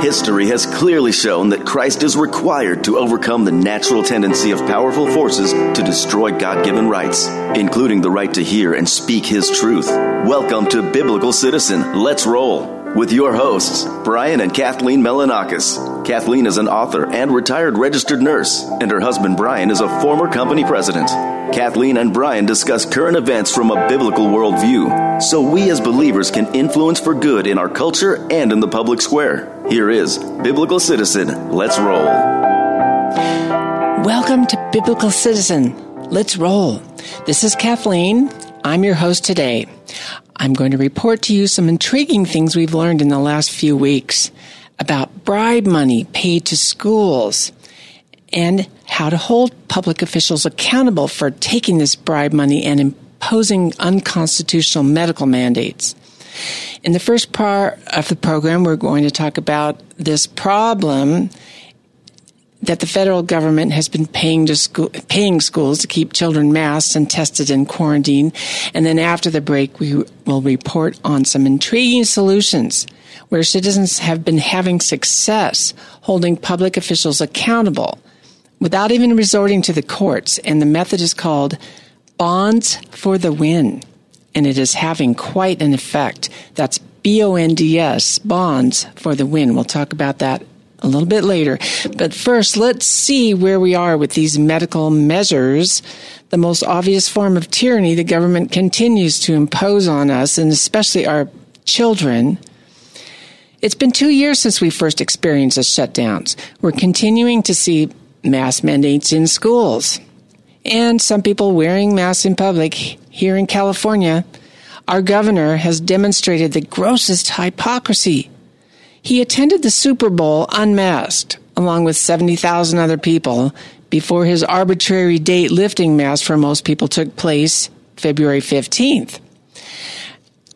History has clearly shown that Christ is required to overcome the natural tendency of powerful forces to destroy God given rights, including the right to hear and speak His truth. Welcome to Biblical Citizen. Let's roll with your hosts, Brian and Kathleen Melanakis. Kathleen is an author and retired registered nurse, and her husband Brian is a former company president. Kathleen and Brian discuss current events from a biblical worldview, so we as believers can influence for good in our culture and in the public square. Here is Biblical Citizen. Let's roll. Welcome to Biblical Citizen. Let's roll. This is Kathleen. I'm your host today. I'm going to report to you some intriguing things we've learned in the last few weeks about bribe money paid to schools and how to hold public officials accountable for taking this bribe money and imposing unconstitutional medical mandates. In the first part of the program, we're going to talk about this problem that the federal government has been paying to school, paying schools to keep children masked and tested in quarantine. And then after the break, we will report on some intriguing solutions where citizens have been having success holding public officials accountable without even resorting to the courts. And the method is called bonds for the win. And it is having quite an effect. That's B O N D S, bonds for the win. We'll talk about that a little bit later. But first, let's see where we are with these medical measures. The most obvious form of tyranny the government continues to impose on us, and especially our children. It's been two years since we first experienced the shutdowns. We're continuing to see mask mandates in schools. And some people wearing masks in public here in California. Our governor has demonstrated the grossest hypocrisy he attended the Super Bowl unmasked, along with 70,000 other people, before his arbitrary date lifting mask for most people took place February 15th.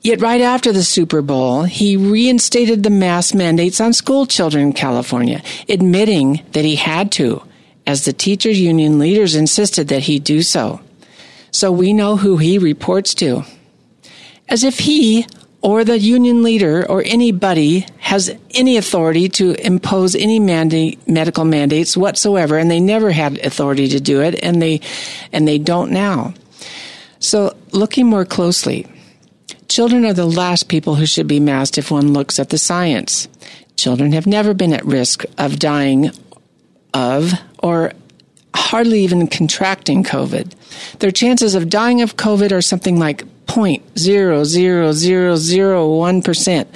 Yet right after the Super Bowl, he reinstated the mask mandates on school children in California, admitting that he had to, as the teachers union leaders insisted that he do so. So we know who he reports to. As if he or the union leader or anybody has any authority to impose any medical mandates whatsoever, and they never had authority to do it, and they and they don't now. So, looking more closely, children are the last people who should be masked if one looks at the science. Children have never been at risk of dying of or hardly even contracting COVID. Their chances of dying of COVID are something like 0.00001%.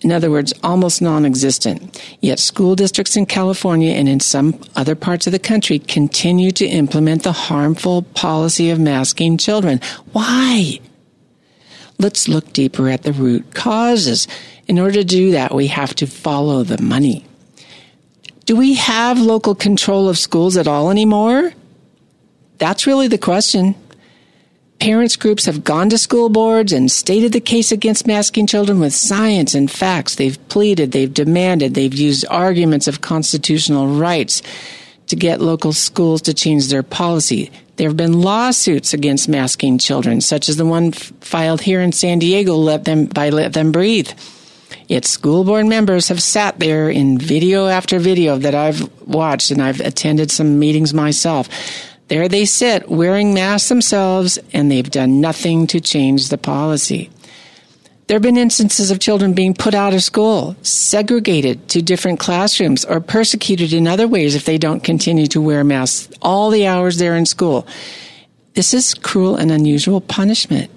In other words, almost non existent. Yet school districts in California and in some other parts of the country continue to implement the harmful policy of masking children. Why? Let's look deeper at the root causes. In order to do that, we have to follow the money. Do we have local control of schools at all anymore? That's really the question. Parents groups have gone to school boards and stated the case against masking children with science and facts. They've pleaded, they've demanded, they've used arguments of constitutional rights to get local schools to change their policy. There have been lawsuits against masking children, such as the one f- filed here in San Diego let them, by Let Them Breathe. Yet school board members have sat there in video after video that I've watched, and I've attended some meetings myself there they sit wearing masks themselves, and they've done nothing to change the policy. There have been instances of children being put out of school, segregated to different classrooms, or persecuted in other ways if they don't continue to wear masks all the hours they're in school. This is cruel and unusual punishment.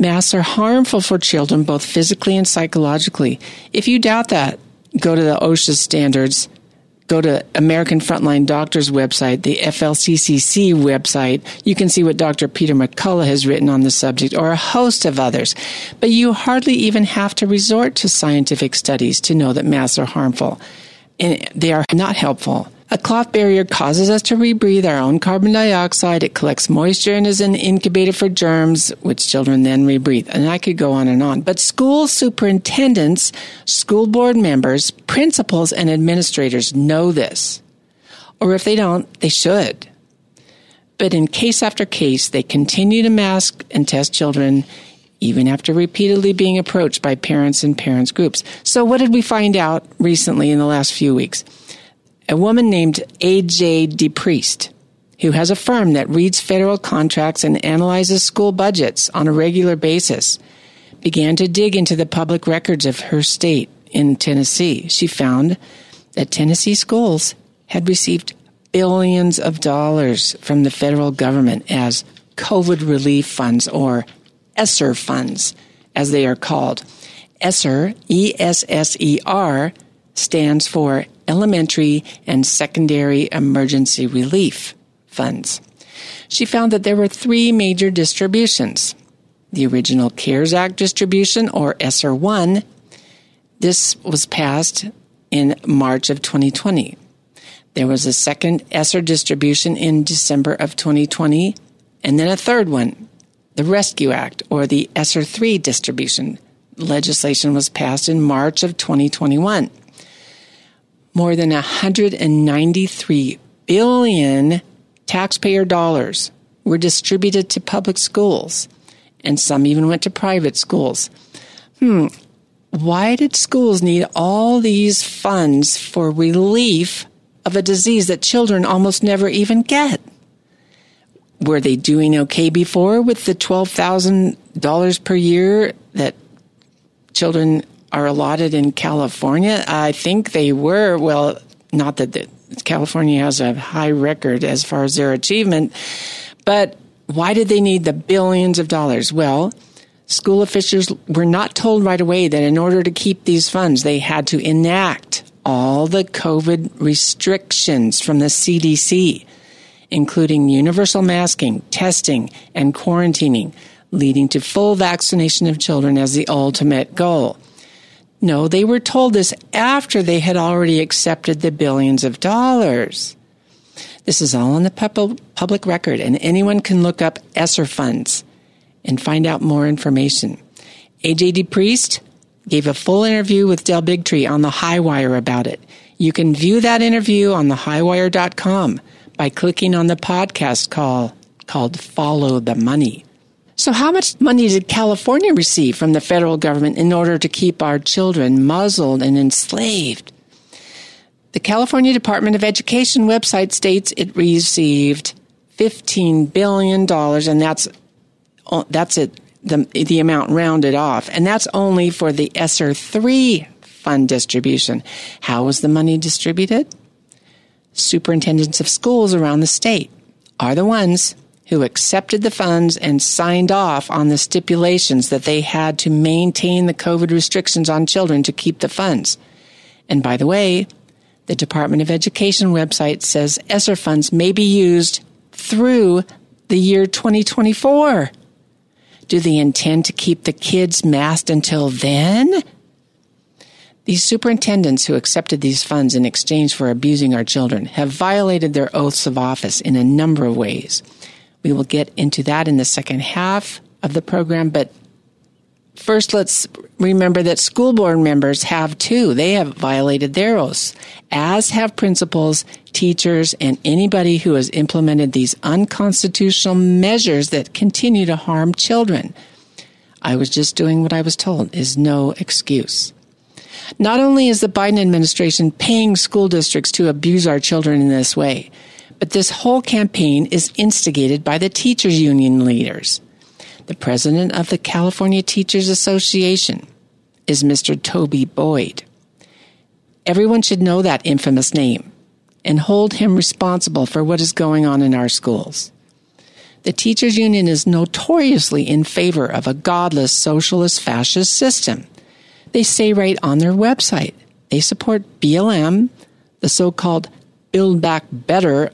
Masks are harmful for children both physically and psychologically. If you doubt that, go to the OSHA standards go to American Frontline Doctors website, the FLCCC website. You can see what Dr. Peter McCullough has written on the subject or a host of others. But you hardly even have to resort to scientific studies to know that masks are harmful. And they are not helpful. A cloth barrier causes us to rebreathe our own carbon dioxide. It collects moisture and is an incubator for germs, which children then rebreathe. And I could go on and on. But school superintendents, school board members, principals, and administrators know this. Or if they don't, they should. But in case after case, they continue to mask and test children even after repeatedly being approached by parents and parents groups. So what did we find out recently in the last few weeks? A woman named A.J. DePriest, who has a firm that reads federal contracts and analyzes school budgets on a regular basis, began to dig into the public records of her state in Tennessee. She found that Tennessee schools had received billions of dollars from the federal government as COVID relief funds or ESSER funds, as they are called. ESSER, E S S E R, stands for Elementary and Secondary Emergency Relief Funds. She found that there were three major distributions. The original CARES Act distribution, or ESSER 1, this was passed in March of 2020. There was a second ESSER distribution in December of 2020, and then a third one, the Rescue Act, or the ESSER 3 distribution. Legislation was passed in March of 2021 more than 193 billion taxpayer dollars were distributed to public schools, and some even went to private schools. Hmm, why did schools need all these funds for relief of a disease that children almost never even get? Were they doing okay before with the $12,000 per year that children are allotted in California. I think they were, well, not that the, California has a high record as far as their achievement, but why did they need the billions of dollars? Well, school officials were not told right away that in order to keep these funds, they had to enact all the COVID restrictions from the CDC, including universal masking, testing, and quarantining, leading to full vaccination of children as the ultimate goal. No, they were told this after they had already accepted the billions of dollars. This is all on the public record, and anyone can look up ESSER funds and find out more information. AJ DePriest gave a full interview with Del Bigtree on the Highwire about it. You can view that interview on thehighwire.com by clicking on the podcast call called Follow the Money. So, how much money did California receive from the federal government in order to keep our children muzzled and enslaved? The California Department of Education website states it received $15 billion, and that's, oh, that's it, the, the amount rounded off. And that's only for the ESSER 3 fund distribution. How was the money distributed? Superintendents of schools around the state are the ones who accepted the funds and signed off on the stipulations that they had to maintain the COVID restrictions on children to keep the funds. And by the way, the Department of Education website says ESSER funds may be used through the year 2024. Do they intend to keep the kids masked until then? These superintendents who accepted these funds in exchange for abusing our children have violated their oaths of office in a number of ways. We will get into that in the second half of the program, but first let's remember that school board members have too. They have violated their oaths, as have principals, teachers, and anybody who has implemented these unconstitutional measures that continue to harm children. I was just doing what I was told is no excuse. Not only is the Biden administration paying school districts to abuse our children in this way, but this whole campaign is instigated by the teachers union leaders. The president of the California Teachers Association is Mr. Toby Boyd. Everyone should know that infamous name and hold him responsible for what is going on in our schools. The teachers union is notoriously in favor of a godless socialist fascist system. They say right on their website they support BLM, the so called Build Back Better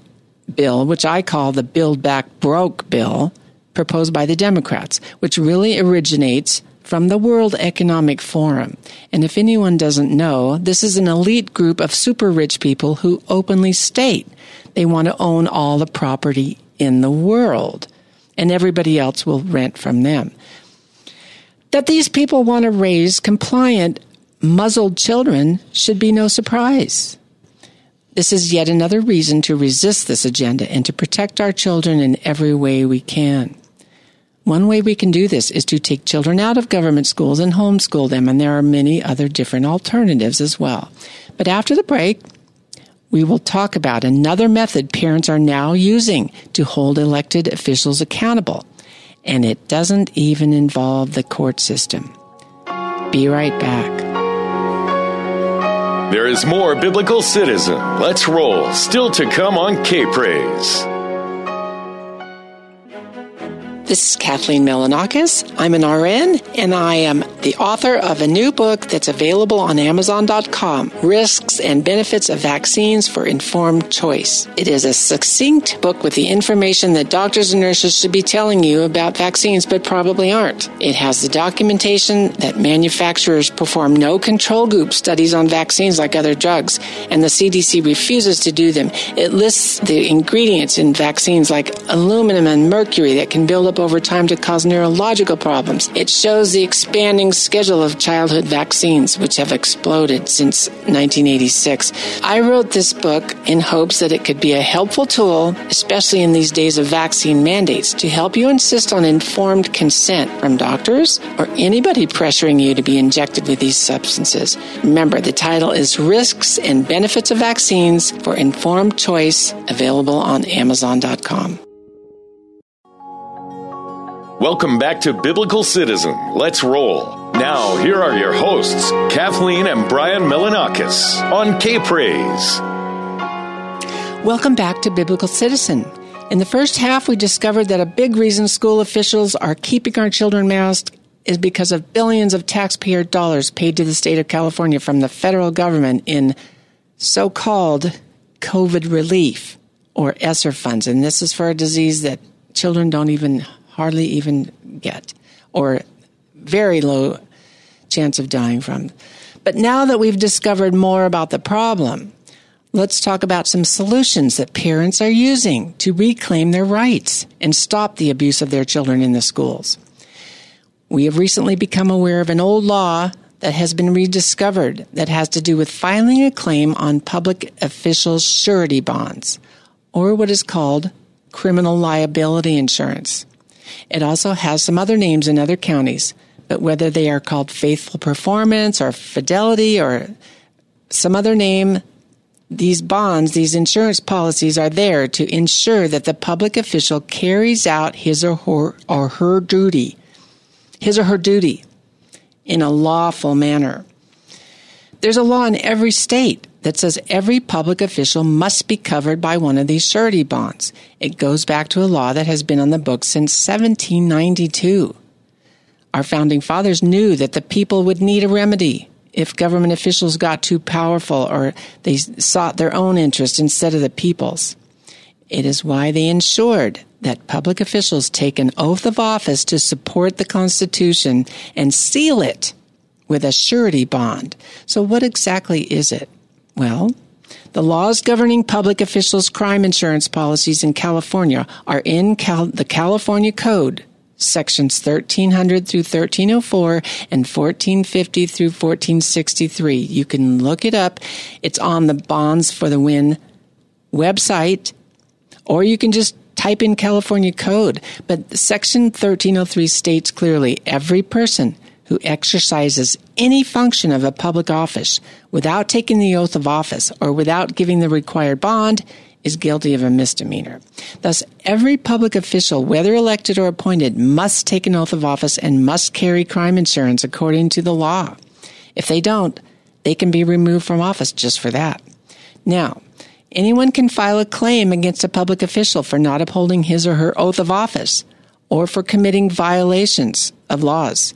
bill, which I call the Build Back Broke bill, proposed by the Democrats, which really originates from the World Economic Forum. And if anyone doesn't know, this is an elite group of super rich people who openly state they want to own all the property in the world, and everybody else will rent from them. That these people want to raise compliant, muzzled children should be no surprise. This is yet another reason to resist this agenda and to protect our children in every way we can. One way we can do this is to take children out of government schools and homeschool them, and there are many other different alternatives as well. But after the break, we will talk about another method parents are now using to hold elected officials accountable, and it doesn't even involve the court system. Be right back. There is more Biblical Citizen. Let's roll. Still to come on K Praise. This is Kathleen Melanakis. I'm an RN and I am the author of a new book that's available on Amazon.com Risks and Benefits of Vaccines for Informed Choice. It is a succinct book with the information that doctors and nurses should be telling you about vaccines but probably aren't. It has the documentation that manufacturers perform no control group studies on vaccines like other drugs and the CDC refuses to do them. It lists the ingredients in vaccines like aluminum and mercury that can build up over time to cause neurological problems. It shows the expanding schedule of childhood vaccines, which have exploded since 1986. I wrote this book in hopes that it could be a helpful tool, especially in these days of vaccine mandates, to help you insist on informed consent from doctors or anybody pressuring you to be injected with these substances. Remember, the title is Risks and Benefits of Vaccines for Informed Choice, available on Amazon.com. Welcome back to Biblical Citizen. Let's roll. Now, here are your hosts, Kathleen and Brian Melanakis on K Praise. Welcome back to Biblical Citizen. In the first half, we discovered that a big reason school officials are keeping our children masked is because of billions of taxpayer dollars paid to the state of California from the federal government in so called COVID relief or ESSER funds. And this is for a disease that children don't even hardly even get, or very low chance of dying from. But now that we've discovered more about the problem, let's talk about some solutions that parents are using to reclaim their rights and stop the abuse of their children in the schools. We have recently become aware of an old law that has been rediscovered that has to do with filing a claim on public officials' surety bonds, or what is called criminal liability insurance. It also has some other names in other counties, Uh, whether they are called faithful performance or fidelity or some other name, these bonds, these insurance policies are there to ensure that the public official carries out his or her, or her duty, his or her duty in a lawful manner. There's a law in every state that says every public official must be covered by one of these surety bonds. It goes back to a law that has been on the books since 1792. Our founding fathers knew that the people would need a remedy if government officials got too powerful or they sought their own interest instead of the people's. It is why they ensured that public officials take an oath of office to support the Constitution and seal it with a surety bond. So, what exactly is it? Well, the laws governing public officials' crime insurance policies in California are in Cal- the California Code, sections 1300 through 1304 and 1450 through 1463. You can look it up. It's on the Bonds for the Win website, or you can just type in California Code. But section 1303 states clearly every person who exercises any function of a public office without taking the oath of office or without giving the required bond is guilty of a misdemeanor. Thus, every public official, whether elected or appointed, must take an oath of office and must carry crime insurance according to the law. If they don't, they can be removed from office just for that. Now, anyone can file a claim against a public official for not upholding his or her oath of office or for committing violations of laws.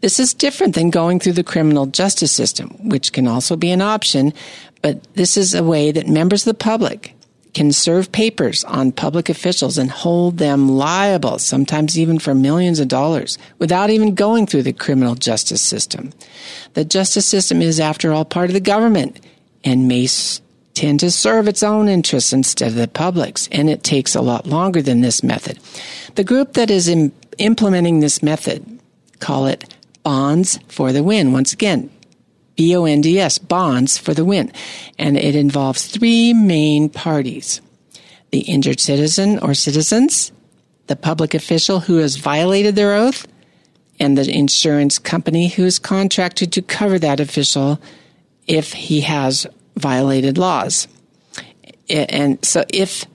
This is different than going through the criminal justice system, which can also be an option, but this is a way that members of the public can serve papers on public officials and hold them liable, sometimes even for millions of dollars, without even going through the criminal justice system. The justice system is, after all, part of the government and may tend to serve its own interests instead of the public's, and it takes a lot longer than this method. The group that is Im- implementing this method call it Bonds for the Win. Once again, B O N D S, bonds for the win. And it involves three main parties the injured citizen or citizens, the public official who has violated their oath, and the insurance company who is contracted to cover that official if he has violated laws. And so if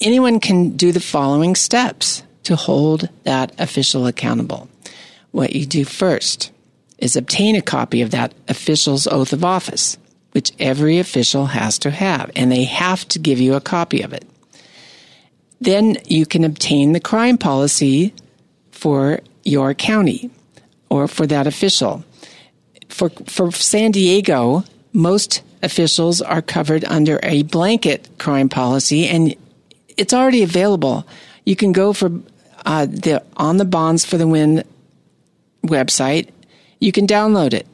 anyone can do the following steps to hold that official accountable. What you do first is obtain a copy of that official's oath of office, which every official has to have, and they have to give you a copy of it. Then you can obtain the crime policy for your county or for that official. For, for San Diego, most officials are covered under a blanket crime policy, and it's already available. You can go for uh, the on the bonds for the win website you can download it.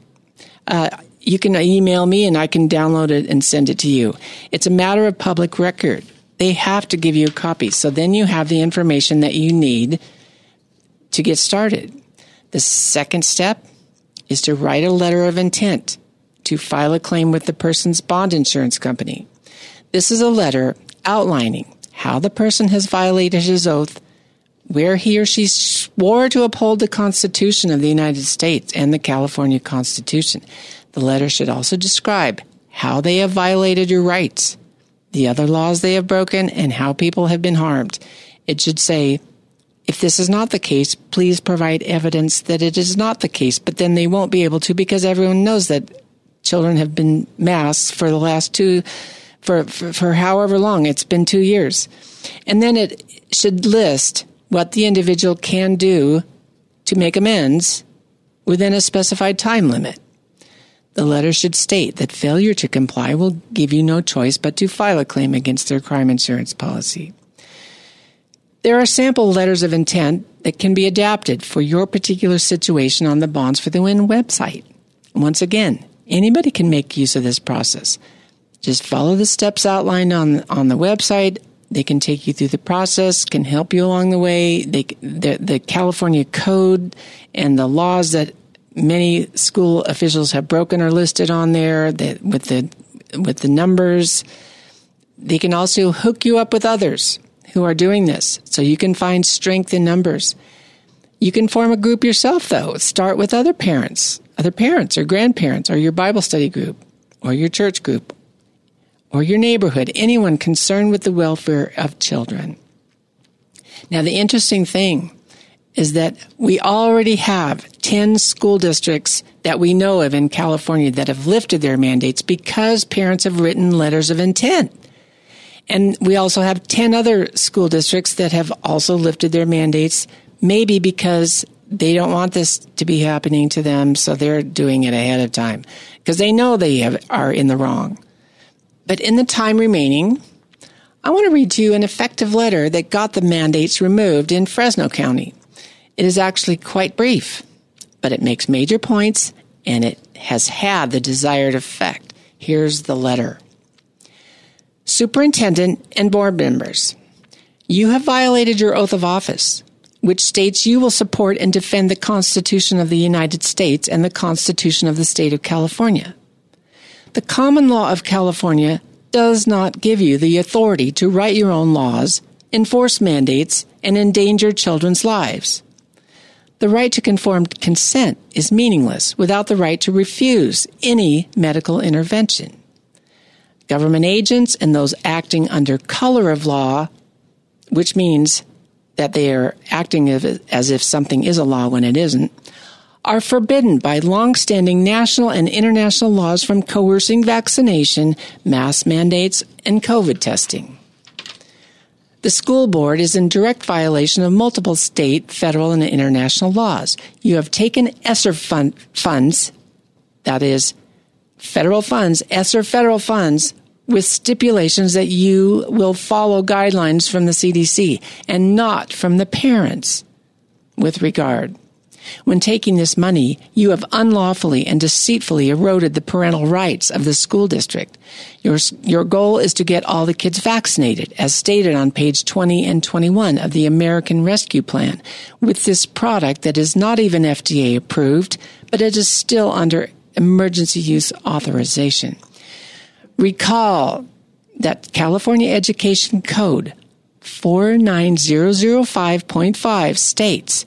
Uh, you can email me and I can download it and send it to you. It's a matter of public record. They have to give you a copy. So then you have the information that you need to get started. The second step is to write a letter of intent to file a claim with the person's bond insurance company. This is a letter outlining how the person has violated his oath where he or she swore to uphold the Constitution of the United States and the California Constitution. The letter should also describe how they have violated your rights, the other laws they have broken, and how people have been harmed. It should say, if this is not the case, please provide evidence that it is not the case, but then they won't be able to because everyone knows that children have been masked for the last two, for, for, for however long. It's been two years. And then it should list what the individual can do to make amends within a specified time limit. The letter should state that failure to comply will give you no choice but to file a claim against their crime insurance policy. There are sample letters of intent that can be adapted for your particular situation on the Bonds for the Win website. Once again, anybody can make use of this process. Just follow the steps outlined on, on the website they can take you through the process, can help you along the way. They, the, the California code and the laws that many school officials have broken are listed on there that with the with the numbers. They can also hook you up with others who are doing this, so you can find strength in numbers. You can form a group yourself, though. Start with other parents, other parents or grandparents, or your Bible study group, or your church group, or your neighborhood, anyone concerned with the welfare of children. Now, the interesting thing is that we already have 10 school districts that we know of in California that have lifted their mandates because parents have written letters of intent. And we also have 10 other school districts that have also lifted their mandates, maybe because they don't want this to be happening to them, so they're doing it ahead of time because they know they have, are in the wrong. But in the time remaining, I want to read you an effective letter that got the mandates removed in Fresno County. It is actually quite brief, but it makes major points and it has had the desired effect. Here's the letter. Superintendent and board members, you have violated your oath of office, which states you will support and defend the Constitution of the United States and the Constitution of the State of California. The common law of California does not give you the authority to write your own laws, enforce mandates, and endanger children's lives. The right to conformed consent is meaningless without the right to refuse any medical intervention. Government agents and those acting under color of law, which means that they are acting as if something is a law when it isn't, are forbidden by long-standing national and international laws from coercing vaccination, mask mandates, and COVID testing. The school board is in direct violation of multiple state, federal, and international laws. You have taken ESSER fund, funds, that is, federal funds, ESSER federal funds, with stipulations that you will follow guidelines from the CDC and not from the parents with regard. When taking this money, you have unlawfully and deceitfully eroded the parental rights of the school district. Your, your goal is to get all the kids vaccinated, as stated on page 20 and 21 of the American Rescue Plan, with this product that is not even FDA approved, but it is still under emergency use authorization. Recall that California Education Code 49005.5 states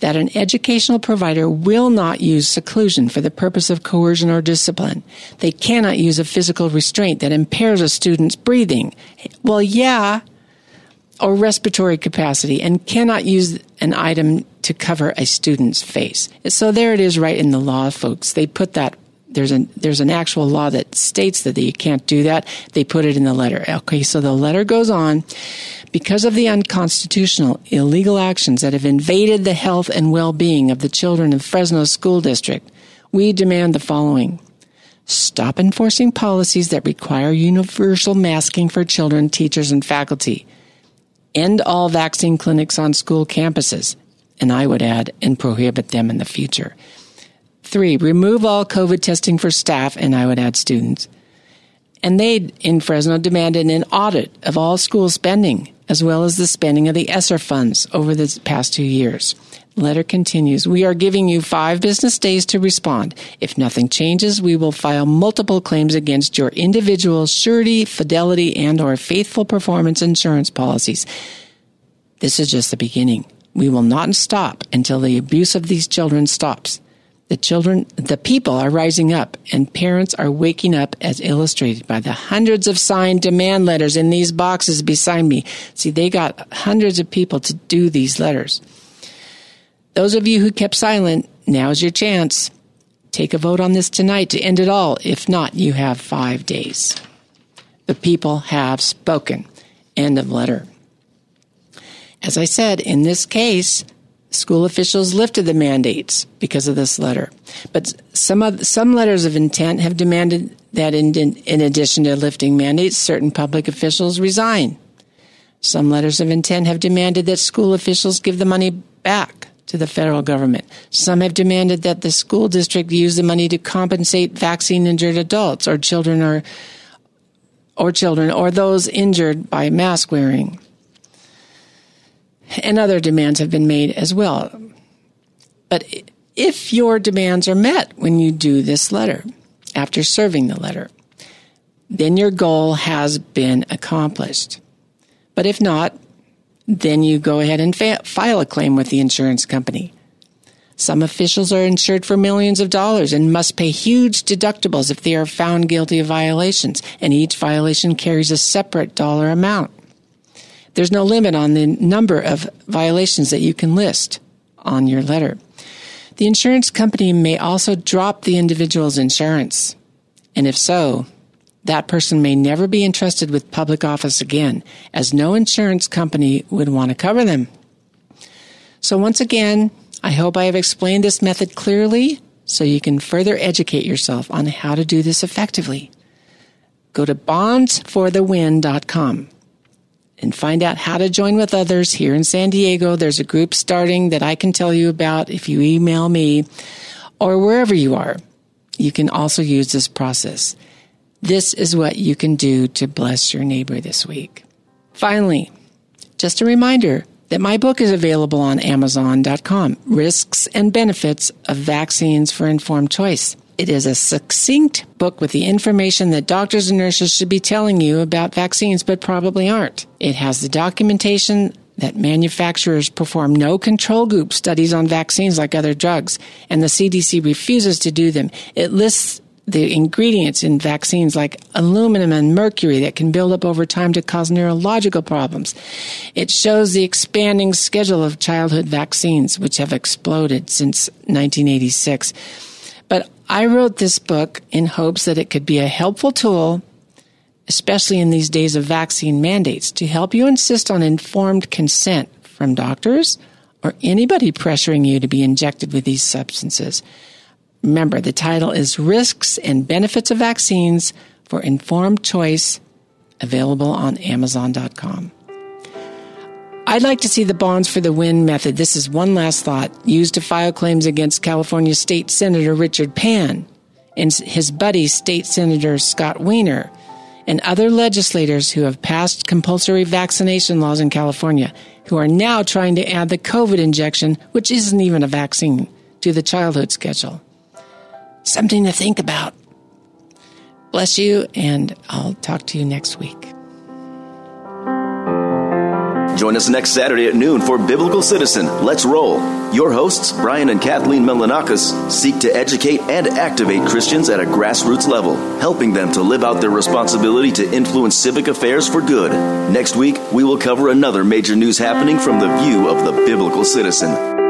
that an educational provider will not use seclusion for the purpose of coercion or discipline. They cannot use a physical restraint that impairs a student's breathing. Well, yeah, or respiratory capacity, and cannot use an item to cover a student's face. So there it is right in the law, folks. They put that there's an there's an actual law that states that you can't do that. They put it in the letter. Okay, so the letter goes on. Because of the unconstitutional, illegal actions that have invaded the health and well-being of the children of Fresno School District, we demand the following. Stop enforcing policies that require universal masking for children, teachers, and faculty. End all vaccine clinics on school campuses. And I would add, and prohibit them in the future. Three, remove all COVID testing for staff, and I would add students. And they, in Fresno, demanded an audit of all school spending, as well as the spending of the ESSER funds over the past two years. The letter continues, we are giving you five business days to respond. If nothing changes, we will file multiple claims against your individual surety, fidelity, and or faithful performance insurance policies. This is just the beginning. We will not stop until the abuse of these children stops. The children, the people are rising up and parents are waking up as illustrated by the hundreds of signed demand letters in these boxes beside me. See, they got hundreds of people to do these letters. Those of you who kept silent, now's your chance. Take a vote on this tonight to end it all. If not, you have five days. The people have spoken. End of letter. As I said, in this case, School officials lifted the mandates because of this letter. But some, of, some letters of intent have demanded that in, in addition to lifting mandates, certain public officials resign. Some letters of intent have demanded that school officials give the money back to the federal government. Some have demanded that the school district use the money to compensate vaccine injured adults or children or or children or those injured by mask wearing and other demands have been made as well. But if your demands are met when you do this letter, after serving the letter, then your goal has been accomplished. But if not, then you go ahead and fa- file a claim with the insurance company. Some officials are insured for millions of dollars and must pay huge deductibles if they are found guilty of violations, and each violation carries a separate dollar amount. There's no limit on the number of violations that you can list on your letter. The insurance company may also drop the individual's insurance. And if so, that person may never be entrusted with public office again, as no insurance company would want to cover them. So once again, I hope I have explained this method clearly so you can further educate yourself on how to do this effectively. Go to bondsforthewin.com and find out how to join with others here in San Diego. There's a group starting that I can tell you about if you email me or wherever you are. You can also use this process. This is what you can do to bless your neighbor this week. Finally, just a reminder that my book is available on Amazon.com Risks and Benefits of Vaccines for Informed Choice. It is a succinct book with the information that doctors and nurses should be telling you about vaccines, but probably aren't. It has the documentation that manufacturers perform no control group studies on vaccines like other drugs, and the CDC refuses to do them. It lists the ingredients in vaccines like aluminum and mercury that can build up over time to cause neurological problems. It shows the expanding schedule of childhood vaccines, which have exploded since 1986. But I wrote this book in hopes that it could be a helpful tool especially in these days of vaccine mandates, to help you insist on informed consent from doctors or anybody pressuring you to be injected with these substances. Remember, the title is Risks and Benefits of Vaccines for Informed Choice, available on Amazon.com. I'd like to see the bonds for the win method. This is one last thought used to file claims against California State Senator Richard Pan and his buddy, State Senator Scott Wiener, and other legislators who have passed compulsory vaccination laws in California, who are now trying to add the COVID injection, which isn't even a vaccine, to the childhood schedule. Something to think about. Bless you, and I'll talk to you next week. Join us next Saturday at noon for Biblical Citizen. Let's roll. Your hosts, Brian and Kathleen Melanakis, seek to educate and activate Christians at a grassroots level, helping them to live out their responsibility to influence civic affairs for good. Next week, we will cover another major news happening from the view of the biblical citizen.